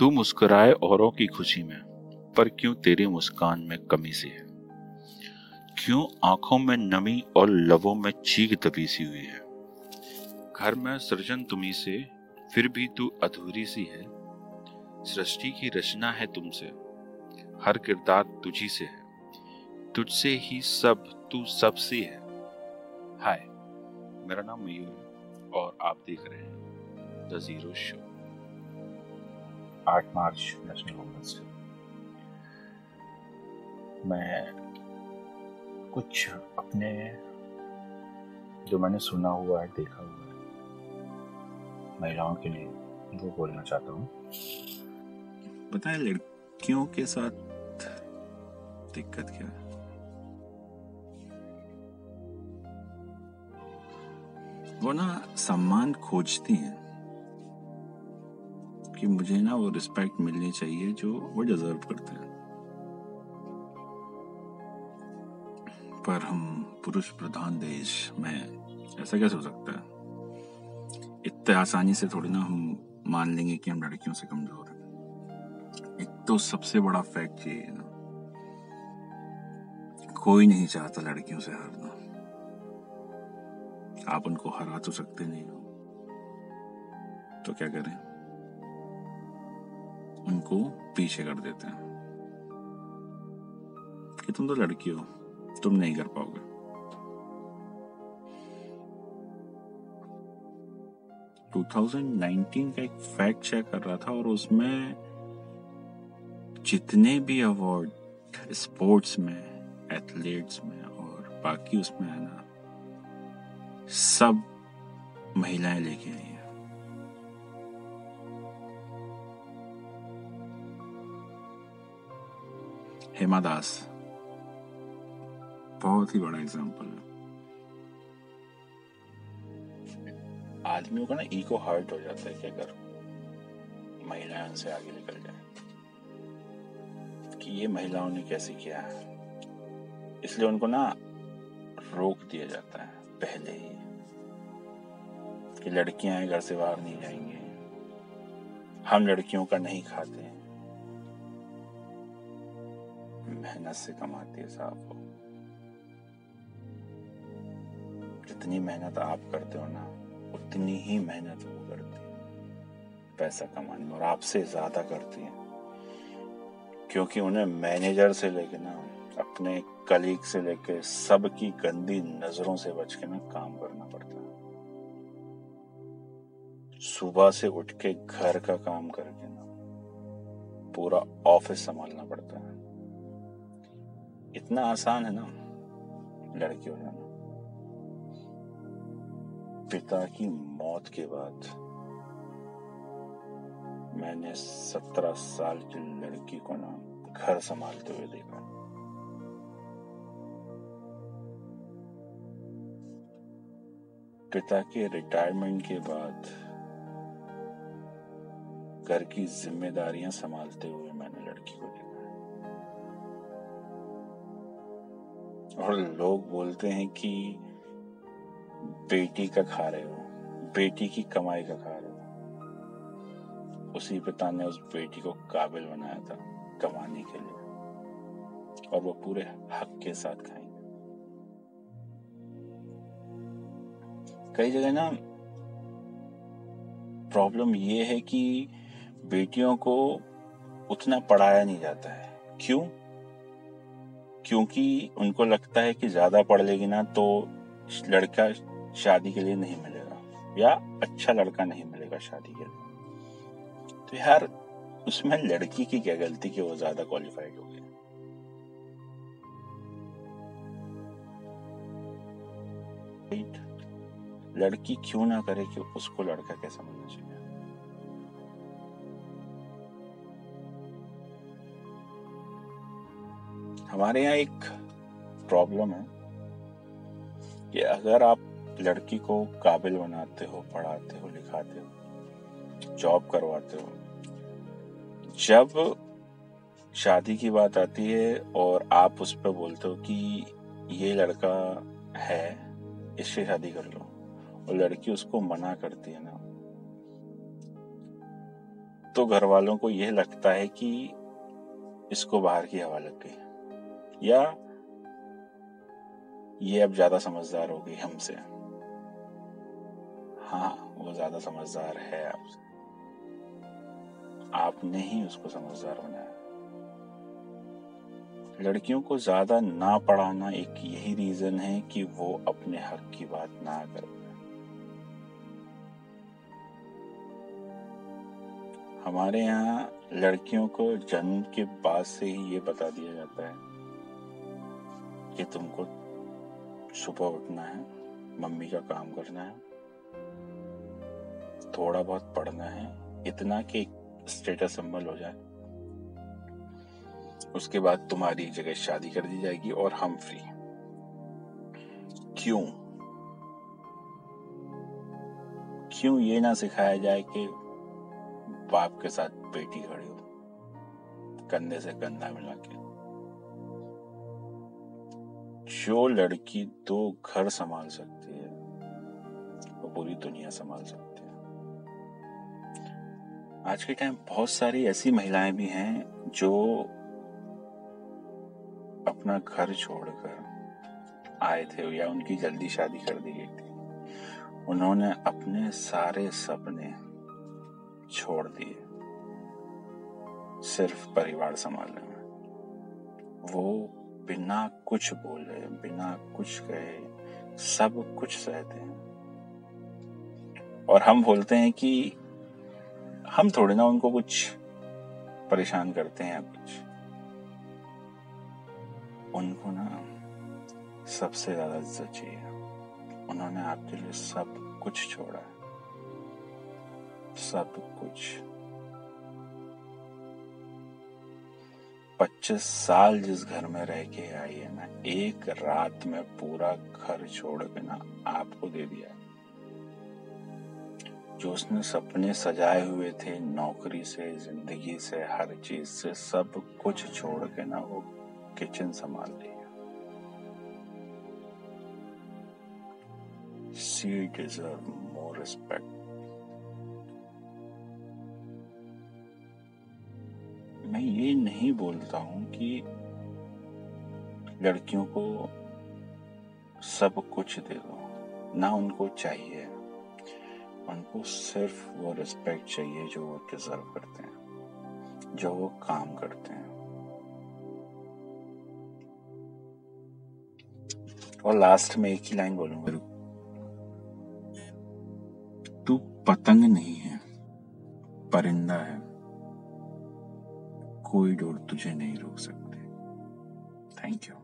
तू मुस्कुराए औरों की खुशी में, पर क्यों तेरी मुस्कान में कमी सी है? क्यों आँखों में नमी और लबों में चीख दबी सी हुई है? घर में सृजन तुम्ही से, फिर भी तू अधूरी सी है। सृष्टि की रचना है तुमसे, हर किरदार तुझी से है। तुझसे ही सब, तू सबसे है। हाय, मेरा नाम मयूर है और आप देख रहे हैं द ज़ीरो शो। आठ मार्च नेशनल वुमेंस डे मैं कुछ अपने जो मैंने सुना हुआ है, देखा हुआ है, महिलाओं के लिए वो बोलना चाहता हूँ। बताए लड़कियों के साथ दिक्कत क्या है? वो ना सम्मान खोजती हैं। कि मुझे ना वो रिस्पेक्ट मिलनी चाहिए जो वो डिजर्व करते हैं। पर हम पुरुष प्रधान देश में ऐसा कैसे हो सकता है? इतने आसानी से थोड़ी ना हम मान लेंगे कि हम लड़कियों से कमज़ोर हैं। एक तो सबसे बड़ा फैक्ट ये है ना, कोई नहीं चाहता लड़कियों से हारना। आप उनको हरा तो सकते नहीं हो। तो क्या करें? उनको पीछे कर देते हैं। कि तुम तो लड़की हो, तुम नहीं कर पाओगे। 2019 का एक फैक्ट चेक कर रहा था और उसमें जितने भी अवार्ड स्पोर्ट्स में एथलीट्स में और बाकी उसमें है ना, सब महिलाएँ लेके आई हैं। हेमा दास बहुत ही बड़ा एग्ज़ाम्पल है। आदमियों का ना ईगो हर्ट हो जाता है कि अगर महिलाएँ उनसे आगे निकल जाए, कि ये महिलाओं ने कैसे किया है? इसलिए उनको ना रोक दिया जाता है, पहले ही। कि लड़कियाँ घर से बाहर नहीं जाएँगे। हम लड़कियों का नहीं खाते मेहनत से कमाती है साहब को जितनी मेहनत आप करते हो ना, उतनी ही मेहनत वो करती है। पैसा कमाने में और आपसे ज़्यादा करती है। क्योंकि उन्हें मैनेजर से लेके ना, अपने कलीग से लेके सबकी गंदी नज़रों से बच के ना काम करना पड़ता है। सुबह से उठ के घर का काम करके ना, पूरा ऑफ़िस संभालना पड़ता है। इतना आसान है ना लड़की हो जाना पिता की मौत के बाद मैंने सत्रह साल की लड़की को ना घर संभालते हुए देखा। पिता के रिटायरमेंट के बाद घर की जिम्मेदारियाँ संभालते हुए मैंने लड़की को देखा। और लोग बोलते हैं कि बेटी का खा रहे हो, बेटी की कमाई का खा रहे हो। उसी पिता ने उस बेटी को काबिल बनाया था कमाने के लिए। और वो पूरे हक के साथ खाएँगे। कई जगह ना प्रॉब्लम ये है कि बेटियों को उतना पढ़ाया नहीं जाता है। क्यों? क्योंकि उनको लगता है कि ज़्यादा पढ़ लेगी ना तो लड़का शादी के लिए नहीं मिलेगा, या अच्छा लड़का नहीं मिलेगा शादी के लिए। तो यार, उसमें लड़की की क्या गलती कि वो ज़्यादा क्वालिफाइड हो गई? लड़की क्यों ना करे कि उसको लड़का कैसा मिलना चाहिए? हमारे यहाँ एक प्रॉब्लम है कि अगर आप लड़की को काबिल बनाते हो, पढ़ाते हो, लिखाते हो जॉब करवाते हो, जब शादी की बात आती है और आप उस पर बोलते हो कि ये लड़का है, इससे शादी कर लो, और लड़की उसको मना करती है ना तो घर वालों को यह लगता है कि इसको बाहर की हवा लग गई या ये अब ज़्यादा समझदार हो गई हमसे? हाँ वो ज़्यादा समझदार है आपसे आपने ही उसको समझदार बनाया। लड़कियों को ज़्यादा ना पढ़ाना एक यही रीजन है कि वो अपने हक की बात ना कर हमारे यहाँ लड़कियों को जन्म के बाद से ही ये बता दिया जाता है। कि तुमको सुबह उठना है, मम्मी का काम करना है, थोड़ा बहुत पढ़ना है, इतना कि स्टेटस संभल हो जाए। उसके बाद तुम्हारी जगह शादी कर दी जाएगी और हम फ्री क्यों? क्यों ये ना सिखाया जाए कि बाप के साथ बेटी खड़ी हो, कंधे से कंधा मिला के? जो लड़की दो घर संभाल सकती है, वो पूरी दुनिया संभाल सकती है। आज के टाइम बहुत सारी ऐसी महिलाएँ भी हैं जो अपना घर छोड़कर आए थे या उनकी जल्दी शादी कर दी गई थी। उन्होंने अपने सारे सपने छोड़ दिए सिर्फ़ परिवार संभालने में। वो बिना कुछ बोले, बिना कुछ कहे, सब कुछ सहते हैं। और हम बोलते हैं कि हम थोड़े ना उनको कुछ परेशान करते हैं कुछ। उनको ना सबसे ज़्यादा इज़्ज़त चाहिए। उन्होंने आपके लिए सब कुछ छोड़ा है। सब कुछ। पच्चीस साल जिस घर में रह के आई है ना एक रात में पूरा घर छोड़ के ना आपको दे दिया जो उसने सपने सजाए हुए थे, नौकरी से, ज़िंदगी से, हर चीज़ से, सब कुछ छोड़ के ना वो किचन संभाल लिया। सी डिजर्व मोर रिस्पेक्ट मैं ये नहीं बोलता हूँ कि लड़कियों को सब कुछ दे दो। ना उनको चाहिए। उनको सिर्फ़ वो रिस्पेक्ट चाहिए जो वो डिजर्व करते हैं, जो वो काम करते हैं। और लास्ट में एक ही लाइन बोलूँगा। तू पतंग नहीं है, परिंदा है। कोई डोर तुझे नहीं रोक सकते। Thank you